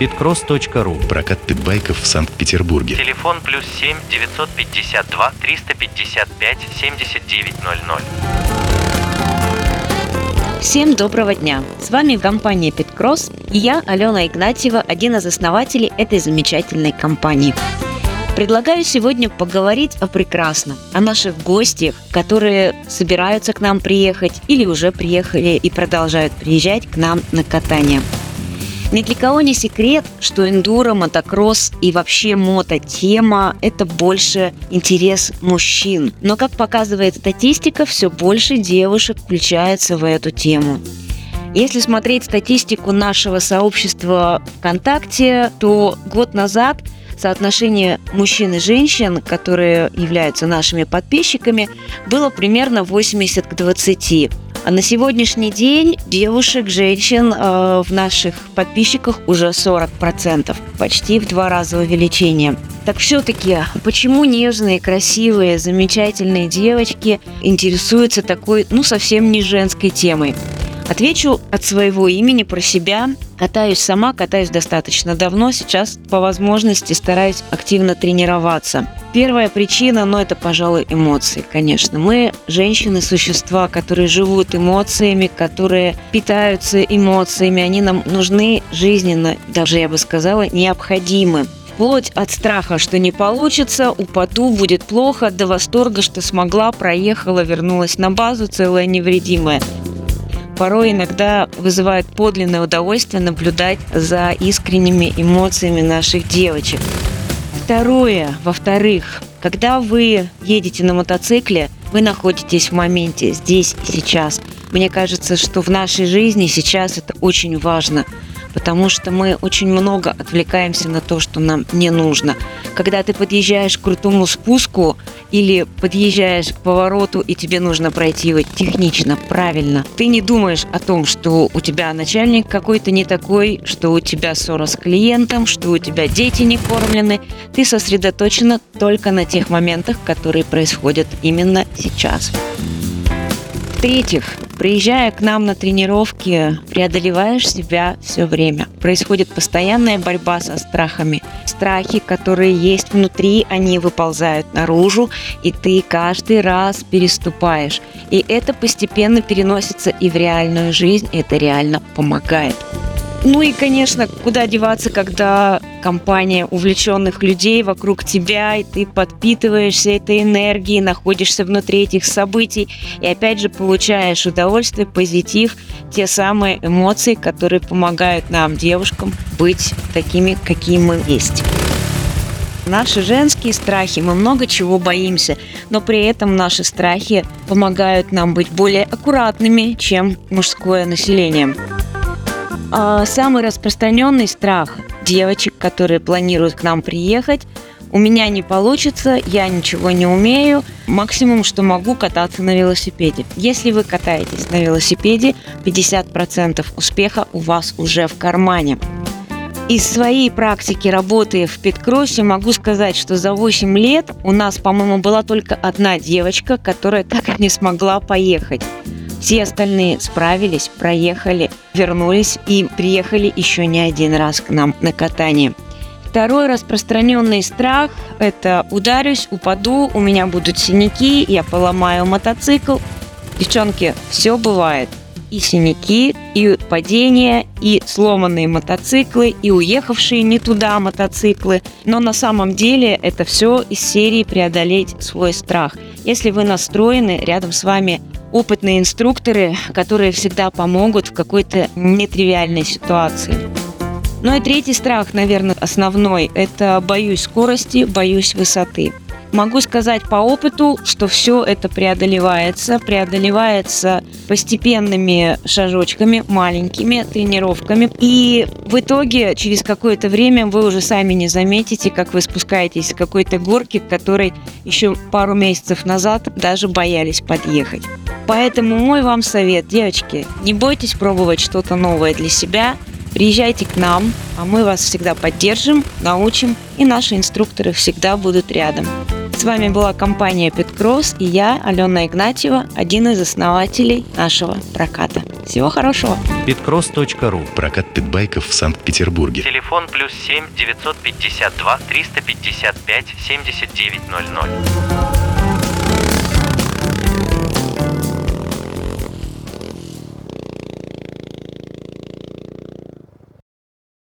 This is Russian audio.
Питкросс.ру Прокат питбайков в Санкт-Петербурге. Телефон плюс 7 952 355 7900. Всем доброго дня! С вами компания Питкросс и я, Алена Игнатьева, один из основателей этой замечательной компании. Предлагаю сегодня поговорить о прекрасном, о наших гостях, которые собираются к нам приехать или уже приехали и продолжают приезжать к нам на катание. Ни для кого не секрет, что эндуро, мотокросс и вообще мототема – это больше интерес мужчин. Но, как показывает статистика, все больше девушек включается в эту тему. Если смотреть статистику нашего сообщества ВКонтакте, то год назад соотношение мужчин и женщин, которые являются нашими подписчиками, было примерно 80 к 20. А на сегодняшний день девушек, женщин э, в наших подписчиках уже 40%, почти в два раза увеличение. Так все-таки, почему нежные, красивые, замечательные девочки интересуются такой, ну, совсем не женской темой? Отвечу от своего имени про себя. Катаюсь сама, катаюсь достаточно давно. Сейчас по возможности стараюсь активно тренироваться. Первая причина, ну это, пожалуй, эмоции, конечно. Мы, женщины, существа, которые живут эмоциями, которые питаются эмоциями. Они нам нужны жизненно, даже я бы сказала, необходимы вплоть от страха, что не получится, упаду, будет плохо, до восторга, что смогла, проехала, вернулась на базу целая невредимая порой иногда вызывает подлинное удовольствие наблюдать за искренними эмоциями наших девочек. Второе, во-вторых, когда вы едете на мотоцикле, вы находитесь в моменте, здесь и сейчас. Мне кажется, что в нашей жизни сейчас это очень важно – потому что мы очень много отвлекаемся на то, что нам не нужно. Когда ты подъезжаешь к крутому спуску или подъезжаешь к повороту, и тебе нужно пройти его технично, правильно, ты не думаешь о том, что у тебя начальник какой-то не такой, что у тебя ссора с клиентом, что у тебя дети не кормлены. Ты сосредоточена только на тех моментах, которые происходят именно сейчас. В-третьих, приезжая к нам на тренировки, преодолеваешь себя все время. Происходит постоянная борьба со страхами. Страхи, которые есть внутри, они выползают наружу, и ты каждый раз переступаешь. И это постепенно переносится и в реальную жизнь, и это реально помогает. Ну и, конечно, куда деваться, когда компания увлеченных людей вокруг тебя, и ты подпитываешься этой энергией, находишься внутри этих событий, и опять же получаешь удовольствие, позитив, те самые эмоции, которые помогают нам, девушкам, быть такими, какие мы есть наши женские страхи, мы много чего боимся, но при этом наши страхи помогают нам быть более аккуратными, чем мужское население. А, самый распространенный страх девочек, которые планируют к нам приехать, у меня не получится, я ничего не умею, максимум, что могу, кататься на велосипеде. Если вы катаетесь на велосипеде, 50% успеха у вас уже в кармане. Из своей практики работы в Питкроссе могу сказать, что за 8 лет у нас, по-моему, была только одна девочка, которая так и не смогла поехать. Все остальные справились, проехали, вернулись и приехали еще не один раз к нам на катание. Второй распространенный страх – это ударюсь, упаду, у меня будут синяки, я поломаю мотоцикл. Девчонки, все бывает. И синяки, и падения, и сломанные мотоциклы, и уехавшие не туда мотоциклы. Но на самом деле это все из серии преодолеть свой страх. Если вы настроены, рядом с вами опытные инструкторы, которые всегда помогут в какой-то нетривиальной ситуации. Ну и третий страх, наверное, основной – это боюсь скорости, боюсь высоты. Могу сказать по опыту, что все это преодолевается, преодолевается постепенными шажочками, маленькими тренировками. И в итоге через какое-то время вы уже сами не заметите, как вы спускаетесь с какой-то горки, к которой еще пару месяцев назад даже боялись подъехать. Поэтому мой вам совет, девочки, не бойтесь пробовать что-то новое для себя. Приезжайте к нам, а мы вас всегда поддержим, научим, и наши инструкторы всегда будут рядом. С вами была компания Петкросс и я, Алена Игнатьева, один из основателей нашего проката. Всего хорошего! Питкросс.ру Прокат питбайков в Санкт-Петербурге. Телефон плюс 7 952 355 7900.